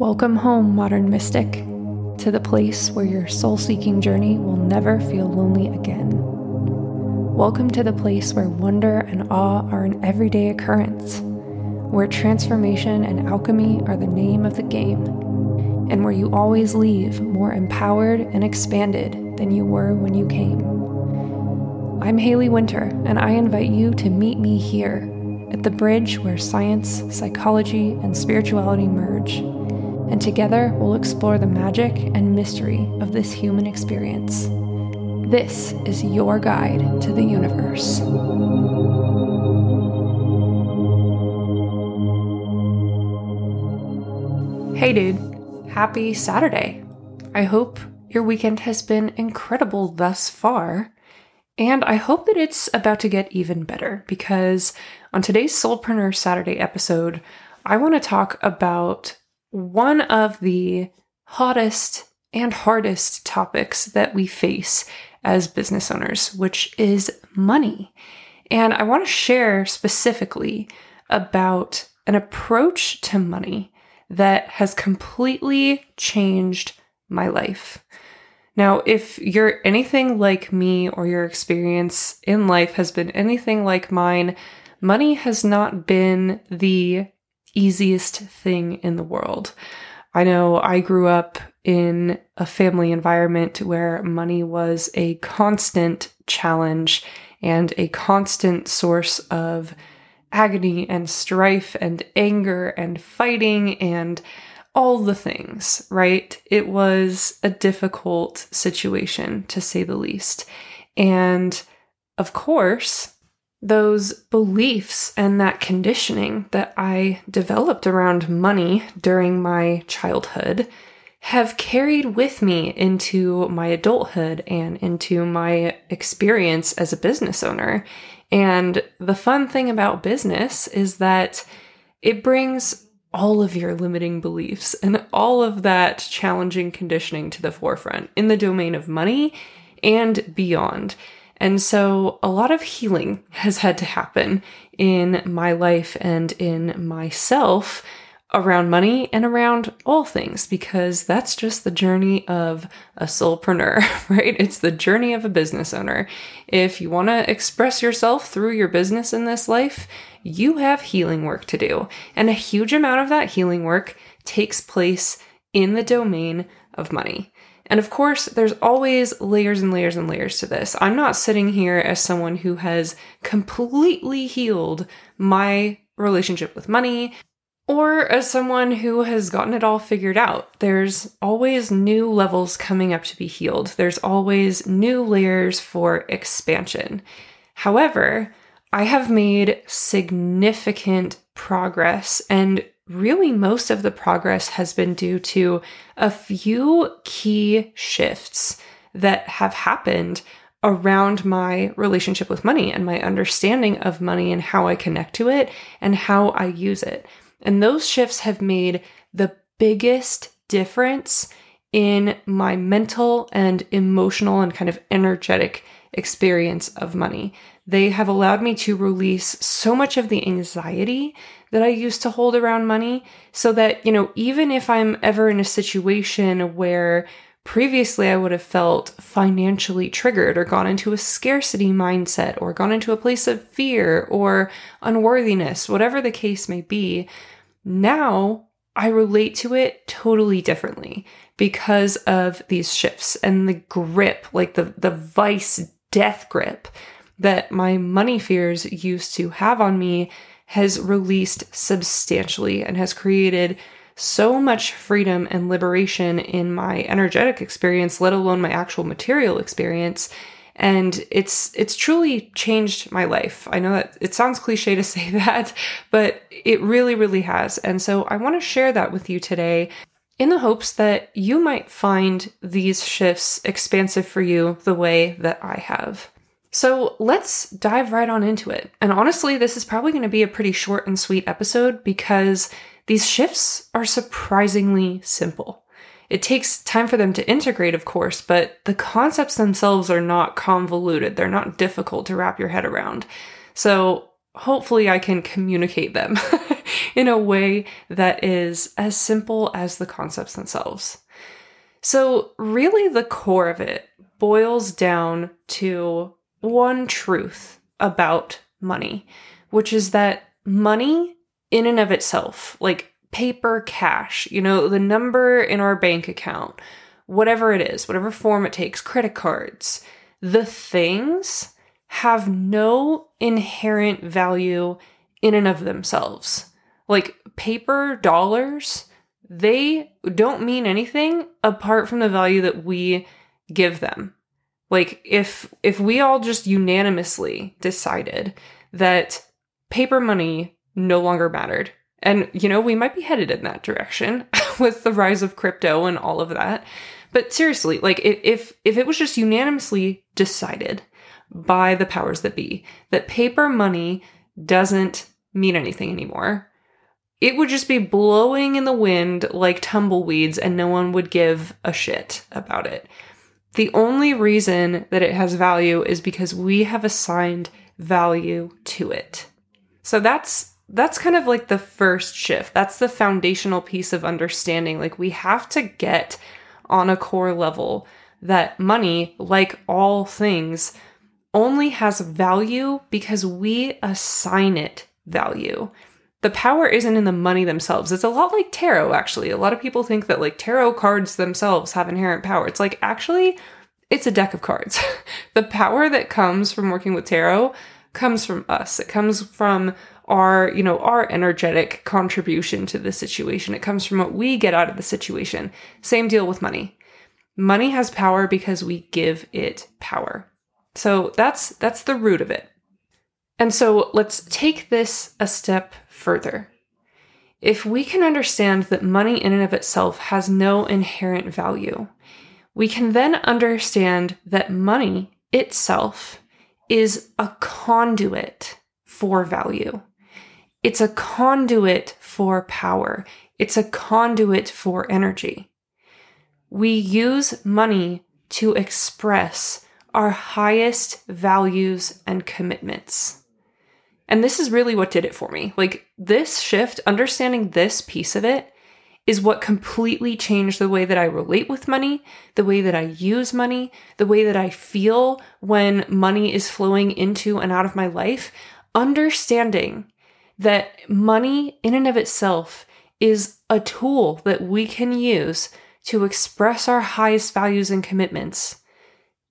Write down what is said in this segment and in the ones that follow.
Welcome home, modern mystic, to the place where your soul seeking journey will never feel lonely again. Welcome to the place where wonder and awe are an everyday occurrence, where transformation and alchemy are the name of the game, and where you always leave more empowered and expanded than you were when you came. I'm Haley Winter, and I invite you to meet me here at the bridge where science, psychology, and spirituality merge and together we'll explore the magic and mystery of this human experience. This is your guide to the universe. Hey, dude. Happy Saturday. I hope your weekend has been incredible thus far. And I hope that it's about to get even better because on today's Soulpreneur Saturday episode, I want to talk about one of the hottest and hardest topics that we face as business owners, which is money. And I want to share specifically about an approach to money that has completely changed my life. Now, if you're anything like me or your experience in life has been anything like mine, money has not been the easiest thing in the world. I know I grew up in a family environment where money was a constant challenge and a constant source of agony and strife and anger and fighting and all the things, right? It was a difficult situation to say the least. And of course, those beliefs and that conditioning that I developed around money during my childhood have carried with me into my adulthood and into my experience as a business owner. And the fun thing about business is that it brings all of your limiting beliefs and all of that challenging conditioning to the forefront in the domain of money and beyond. And so a lot of healing has had to happen in my life and in myself around money and around all things because that's just the journey of a soulpreneur, right? It's the journey of a business owner. If you want to express yourself through your business in this life, you have healing work to do. And a huge amount of that healing work takes place in the domain of money. And of course, there's always layers and layers and layers to this. I'm not sitting here as someone who has completely healed my relationship with money or as someone who has gotten it all figured out. There's always new levels coming up to be healed, there's always new layers for expansion. However, I have made significant progress and really most of the progress has been due to a few key shifts that have happened around my relationship with money and my understanding of money and how I connect to it and how I use it. And those shifts have made the biggest difference in my mental and emotional and kind of energetic experience of money. They have allowed me to release so much of the anxiety that I used to hold around money so that, you know, even if I'm ever in a situation where previously I would have felt financially triggered or gone into a scarcity mindset or gone into a place of fear or unworthiness, whatever the case may be, now I relate to it totally differently because of these shifts and the grip, like the, the vice death grip that my money fears used to have on me has released substantially and has created so much freedom and liberation in my energetic experience let alone my actual material experience and it's it's truly changed my life. I know that it sounds cliche to say that, but it really really has. And so I want to share that with you today in the hopes that you might find these shifts expansive for you the way that I have. So let's dive right on into it. And honestly, this is probably going to be a pretty short and sweet episode because these shifts are surprisingly simple. It takes time for them to integrate, of course, but the concepts themselves are not convoluted. They're not difficult to wrap your head around. So hopefully I can communicate them in a way that is as simple as the concepts themselves. So, really, the core of it boils down to one truth about money, which is that money, in and of itself, like paper cash, you know, the number in our bank account, whatever it is, whatever form it takes, credit cards, the things have no inherent value in and of themselves. Like paper dollars, they don't mean anything apart from the value that we give them. Like if if we all just unanimously decided that paper money no longer mattered. And you know, we might be headed in that direction with the rise of crypto and all of that. But seriously, like if if it was just unanimously decided by the powers that be that paper money doesn't mean anything anymore, it would just be blowing in the wind like tumbleweeds and no one would give a shit about it. The only reason that it has value is because we have assigned value to it. So that's that's kind of like the first shift. That's the foundational piece of understanding. Like we have to get on a core level that money, like all things, only has value because we assign it value. The power isn't in the money themselves. It's a lot like tarot, actually. A lot of people think that like tarot cards themselves have inherent power. It's like actually, it's a deck of cards. the power that comes from working with tarot comes from us. It comes from our, you know, our energetic contribution to the situation. It comes from what we get out of the situation. Same deal with money. Money has power because we give it power. So that's that's the root of it. And so let's take this a step further. If we can understand that money in and of itself has no inherent value, we can then understand that money itself is a conduit for value. It's a conduit for power. It's a conduit for energy. We use money to express our highest values and commitments. And this is really what did it for me. Like this shift, understanding this piece of it is what completely changed the way that I relate with money, the way that I use money, the way that I feel when money is flowing into and out of my life. Understanding that money in and of itself is a tool that we can use to express our highest values and commitments.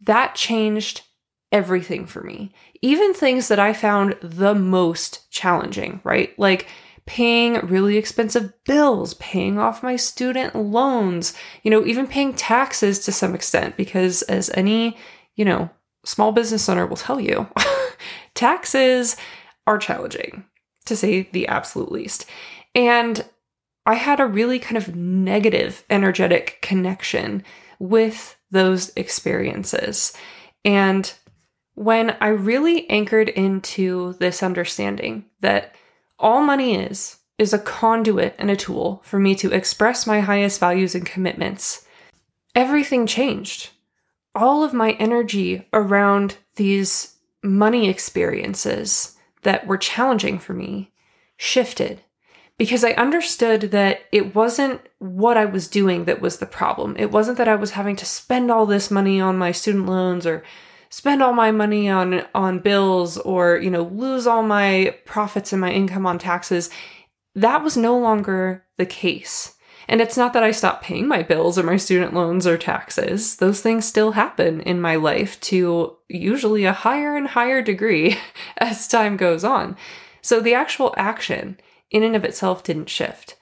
That changed everything for me. Even things that I found the most challenging, right? Like paying really expensive bills, paying off my student loans, you know, even paying taxes to some extent, because as any, you know, small business owner will tell you, taxes are challenging to say the absolute least. And I had a really kind of negative energetic connection with those experiences. And when I really anchored into this understanding that all money is, is a conduit and a tool for me to express my highest values and commitments, everything changed. All of my energy around these money experiences that were challenging for me shifted because I understood that it wasn't what I was doing that was the problem. It wasn't that I was having to spend all this money on my student loans or spend all my money on on bills or, you know, lose all my profits and my income on taxes. That was no longer the case. And it's not that I stopped paying my bills or my student loans or taxes. Those things still happen in my life to usually a higher and higher degree as time goes on. So the actual action in and of itself didn't shift.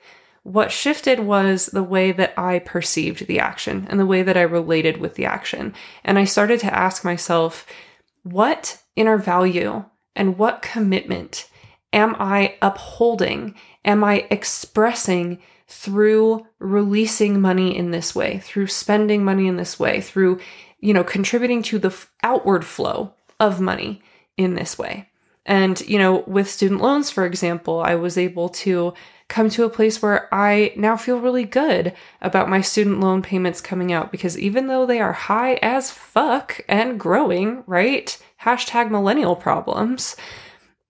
What shifted was the way that I perceived the action and the way that I related with the action. And I started to ask myself, what inner value and what commitment am I upholding? Am I expressing through releasing money in this way, through spending money in this way, through, you know, contributing to the outward flow of money in this way? And, you know, with student loans, for example, I was able to come to a place where I now feel really good about my student loan payments coming out because even though they are high as fuck and growing, right? Hashtag millennial problems.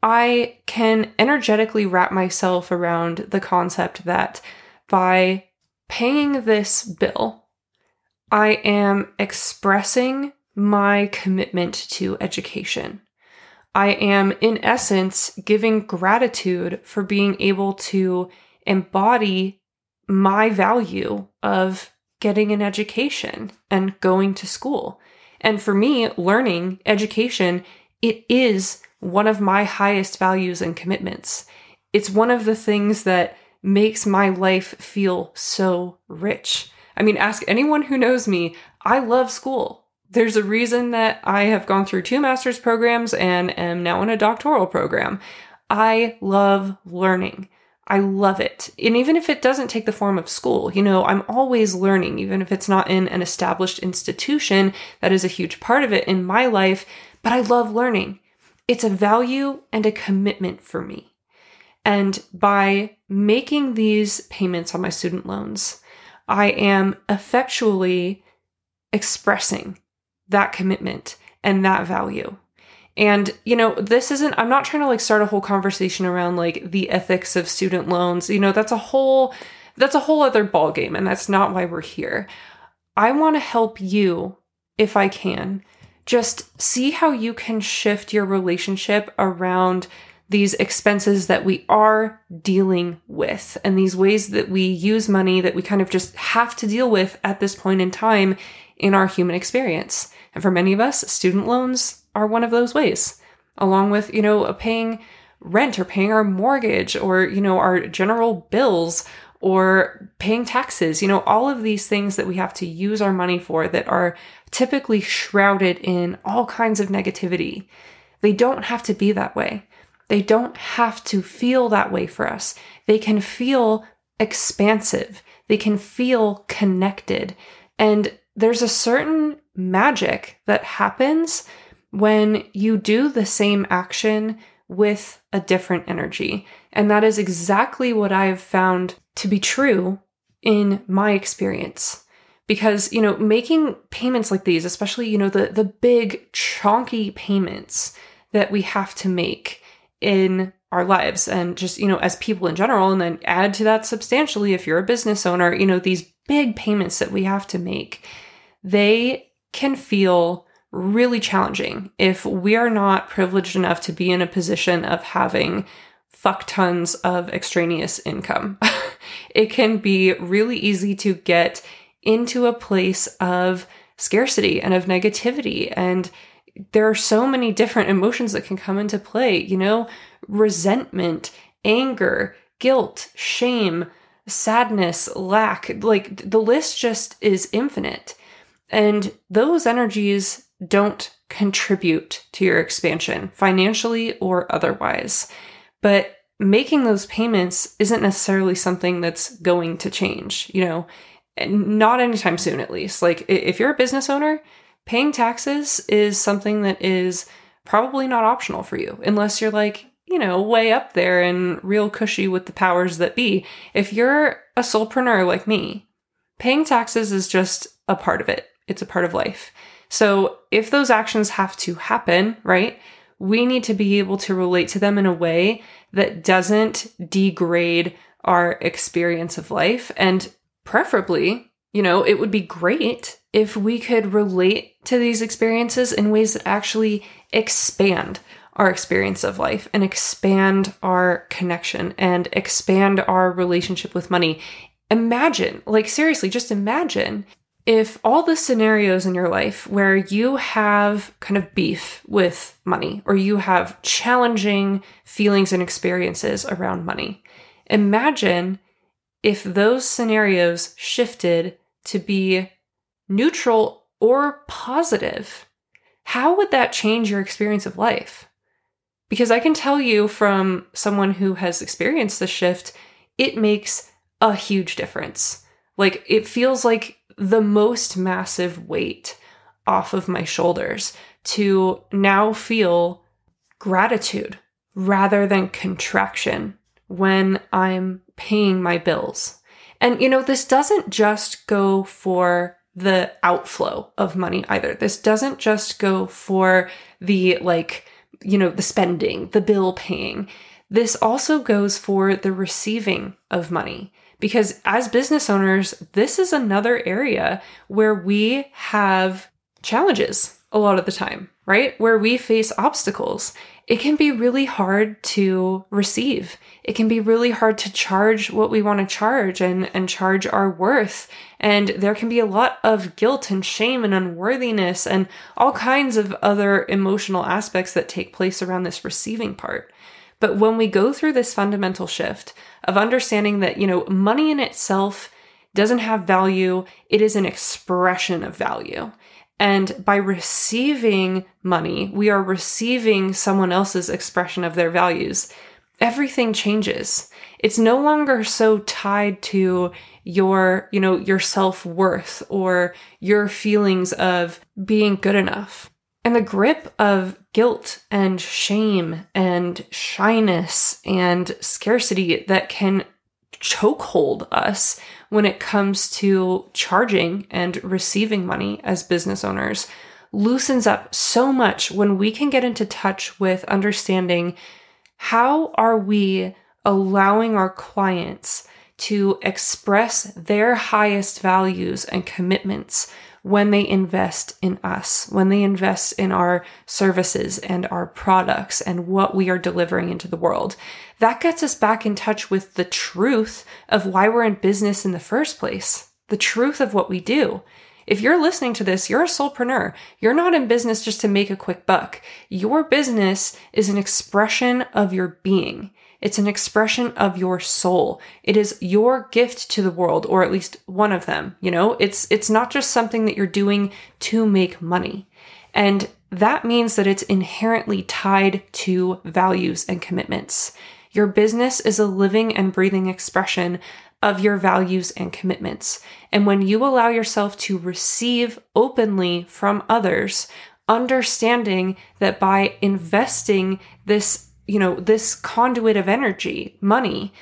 I can energetically wrap myself around the concept that by paying this bill, I am expressing my commitment to education. I am, in essence, giving gratitude for being able to embody my value of getting an education and going to school. And for me, learning education, it is one of my highest values and commitments. It's one of the things that makes my life feel so rich. I mean, ask anyone who knows me, I love school. There's a reason that I have gone through two master's programs and am now in a doctoral program. I love learning. I love it. And even if it doesn't take the form of school, you know, I'm always learning, even if it's not in an established institution. That is a huge part of it in my life, but I love learning. It's a value and a commitment for me. And by making these payments on my student loans, I am effectually expressing that commitment and that value. And, you know, this isn't, I'm not trying to like start a whole conversation around like the ethics of student loans. You know, that's a whole, that's a whole other ballgame. And that's not why we're here. I want to help you, if I can, just see how you can shift your relationship around these expenses that we are dealing with and these ways that we use money that we kind of just have to deal with at this point in time in our human experience. And for many of us, student loans are one of those ways, along with, you know, paying rent or paying our mortgage or, you know, our general bills or paying taxes, you know, all of these things that we have to use our money for that are typically shrouded in all kinds of negativity. They don't have to be that way. They don't have to feel that way for us. They can feel expansive. They can feel connected. And there's a certain magic that happens when you do the same action with a different energy. And that is exactly what I have found to be true in my experience. Because, you know, making payments like these, especially, you know, the, the big chonky payments that we have to make in our lives and just, you know, as people in general, and then add to that substantially if you're a business owner, you know, these big payments that we have to make, they can feel really challenging if we are not privileged enough to be in a position of having fuck tons of extraneous income. it can be really easy to get into a place of scarcity and of negativity and there are so many different emotions that can come into play, you know, resentment, anger, guilt, shame, sadness, lack. Like the list just is infinite. And those energies don't contribute to your expansion financially or otherwise. But making those payments isn't necessarily something that's going to change, you know, not anytime soon at least. Like if you're a business owner, paying taxes is something that is probably not optional for you unless you're like, you know, way up there and real cushy with the powers that be. If you're a soulpreneur like me, paying taxes is just a part of it. It's a part of life. So if those actions have to happen, right, we need to be able to relate to them in a way that doesn't degrade our experience of life. And preferably, you know, it would be great if we could relate to these experiences in ways that actually expand our experience of life and expand our connection and expand our relationship with money. Imagine, like seriously, just imagine if all the scenarios in your life where you have kind of beef with money or you have challenging feelings and experiences around money, imagine if those scenarios shifted to be neutral or positive, how would that change your experience of life? Because I can tell you from someone who has experienced the shift, it makes a huge difference. Like, it feels like the most massive weight off of my shoulders to now feel gratitude rather than contraction when I'm paying my bills. And, you know, this doesn't just go for the outflow of money either. This doesn't just go for the like you know, the spending, the bill paying. This also goes for the receiving of money. Because as business owners, this is another area where we have challenges a lot of the time, right? Where we face obstacles. It can be really hard to receive. It can be really hard to charge what we want to charge and, and charge our worth. And there can be a lot of guilt and shame and unworthiness and all kinds of other emotional aspects that take place around this receiving part. But when we go through this fundamental shift of understanding that, you know, money in itself doesn't have value, it is an expression of value. And by receiving money, we are receiving someone else's expression of their values. Everything changes. It's no longer so tied to your, you know, your self-worth or your feelings of being good enough. And the grip of guilt and shame and shyness and scarcity that can chokehold us when it comes to charging and receiving money as business owners loosens up so much when we can get into touch with understanding how are we allowing our clients to express their highest values and commitments when they invest in us, when they invest in our services and our products and what we are delivering into the world. That gets us back in touch with the truth of why we're in business in the first place, the truth of what we do. If you're listening to this, you're a soulpreneur. You're not in business just to make a quick buck. Your business is an expression of your being. It's an expression of your soul. It is your gift to the world, or at least one of them. You know, it's, it's not just something that you're doing to make money. And that means that it's inherently tied to values and commitments. Your business is a living and breathing expression of your values and commitments. And when you allow yourself to receive openly from others, understanding that by investing this you know, this conduit of energy, money,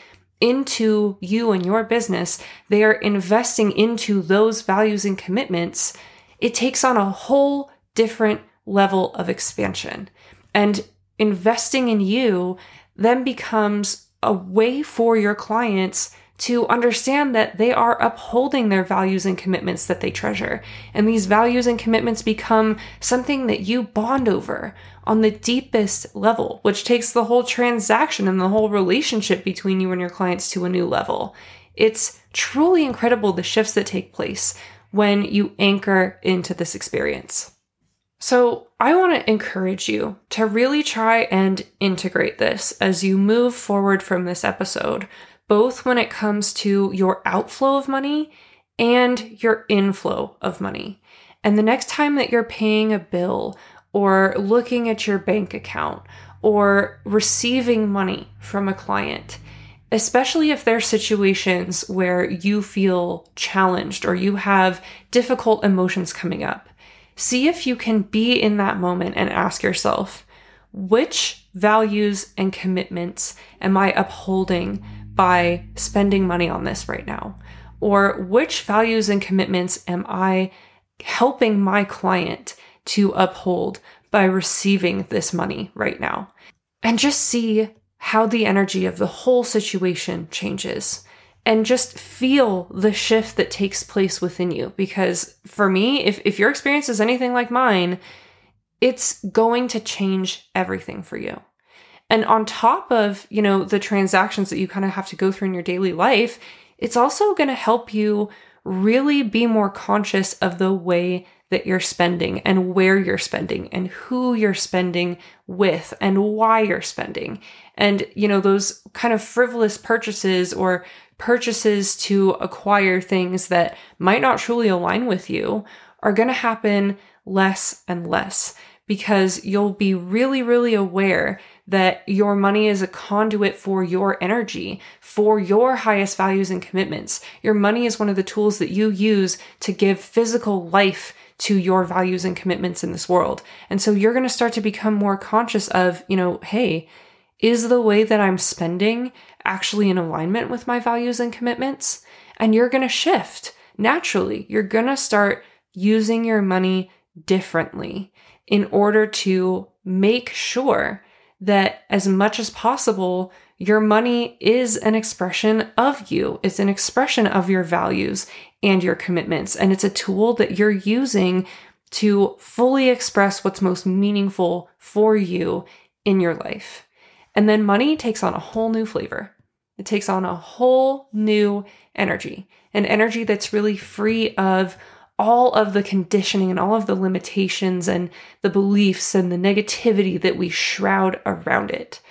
into you and your business, they are investing into those values and commitments, it takes on a whole different level of expansion. And investing in you then becomes a way for your clients to understand that they are upholding their values and commitments that they treasure. And these values and commitments become something that you bond over on the deepest level, which takes the whole transaction and the whole relationship between you and your clients to a new level. It's truly incredible the shifts that take place when you anchor into this experience. So, I want to encourage you to really try and integrate this as you move forward from this episode both when it comes to your outflow of money and your inflow of money. And the next time that you're paying a bill or looking at your bank account or receiving money from a client, especially if there's situations where you feel challenged or you have difficult emotions coming up, see if you can be in that moment and ask yourself, which values and commitments am I upholding by spending money on this right now? Or which values and commitments am I helping my client to uphold by receiving this money right now? And just see how the energy of the whole situation changes and just feel the shift that takes place within you. Because for me, if, if your experience is anything like mine, it's going to change everything for you. And on top of, you know, the transactions that you kind of have to go through in your daily life, it's also going to help you really be more conscious of the way that you're spending and where you're spending and who you're spending with and why you're spending. And, you know, those kind of frivolous purchases or purchases to acquire things that might not truly align with you are going to happen less and less because you'll be really, really aware that your money is a conduit for your energy, for your highest values and commitments. Your money is one of the tools that you use to give physical life to your values and commitments in this world. And so you're going to start to become more conscious of, you know, hey, is the way that I'm spending actually in alignment with my values and commitments? And you're going to shift naturally. You're going to start using your money differently in order to make sure that as much as possible, your money is an expression of you. It's an expression of your values and your commitments. And it's a tool that you're using to fully express what's most meaningful for you in your life. And then money takes on a whole new flavor. It takes on a whole new energy, an energy that's really free of all of the conditioning and all of the limitations and the beliefs and the negativity that we shroud around it.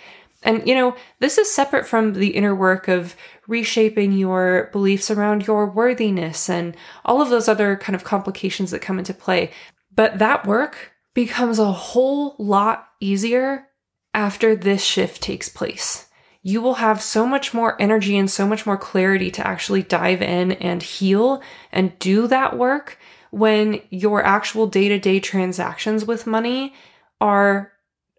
And, you know, this is separate from the inner work of reshaping your beliefs around your worthiness and all of those other kind of complications that come into play. But that work becomes a whole lot easier after this shift takes place. You will have so much more energy and so much more clarity to actually dive in and heal and do that work when your actual day to day transactions with money are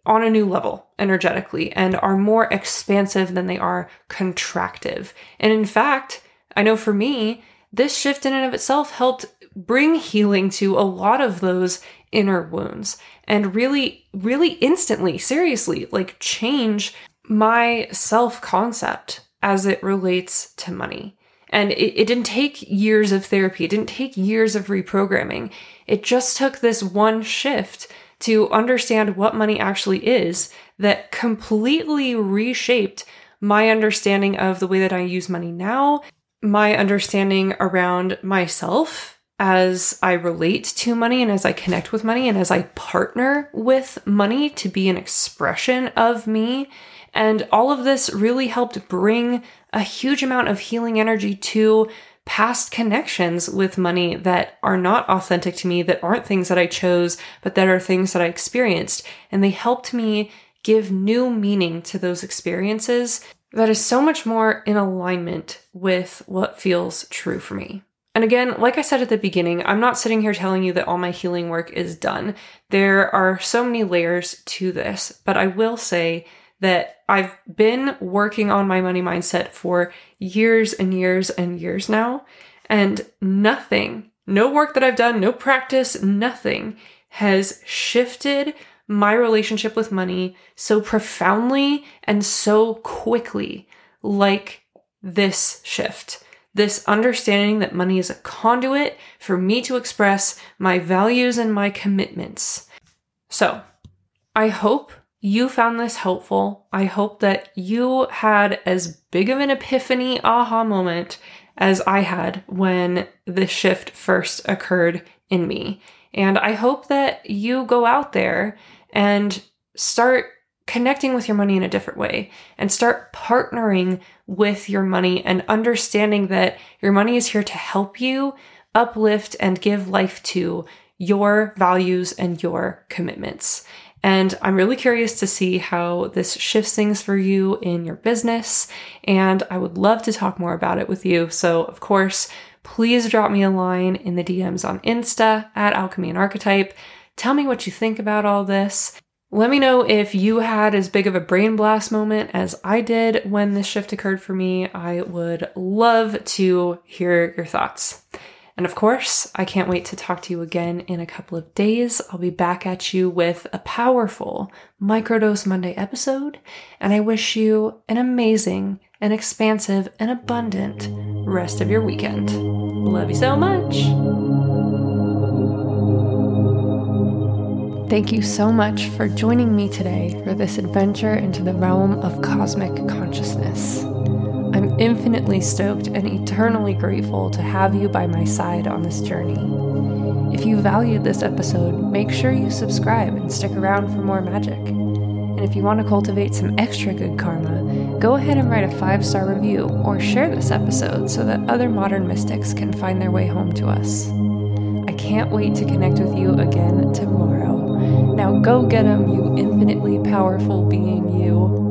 on a new level energetically and are more expansive than they are contractive. And in fact, I know for me, this shift in and of itself helped bring healing to a lot of those inner wounds and really, really instantly, seriously, like change my self concept as it relates to money. And it, it, didn't take years of therapy, it didn't take years of reprogramming. It just took this one shift to understand what money actually is that completely reshaped my understanding of the way that I use money now, my understanding around myself as I relate to money and as I connect with money and as I partner with money to be an expression of me. And all of this really helped bring a huge amount of healing energy to past connections with money that are not authentic to me, that aren't things that I chose, but that are things that I experienced. And they helped me give new meaning to those experiences that is so much more in alignment with what feels true for me. And again, like I said at the beginning, I'm not sitting here telling you that all my healing work is done. There are so many layers to this, but I will say that I've been working on my money mindset for years and years and years now. And nothing, no work that I've done, no practice, nothing has shifted my relationship with money so profoundly and so quickly like this shift. This understanding that money is a conduit for me to express my values and my commitments. So, I hope you found this helpful. I hope that you had as big of an epiphany aha moment as I had when the shift first occurred in me. And I hope that you go out there and start connecting with your money in a different way and start partnering with your money and understanding that your money is here to help you uplift and give life to your values and your commitments. And I'm really curious to see how this shifts things for you in your business. And I would love to talk more about it with you. So, of course, please drop me a line in the DMs on Insta at Alchemy and Archetype. Tell me what you think about all this. Let me know if you had as big of a brain blast moment as I did when this shift occurred for me. I would love to hear your thoughts. And of course, I can't wait to talk to you again in a couple of days. I'll be back at you with a powerful Microdose Monday episode, and I wish you an amazing and expansive and abundant rest of your weekend. Love you so much. Thank you so much for joining me today for this adventure into the realm of cosmic consciousness. I'm infinitely stoked and eternally grateful to have you by my side on this journey. If you valued this episode, make sure you subscribe and stick around for more magic. And if you want to cultivate some extra good karma, go ahead and write a five star review or share this episode so that other modern mystics can find their way home to us. I can't wait to connect with you again tomorrow. Now go get 'em, you infinitely powerful being, you.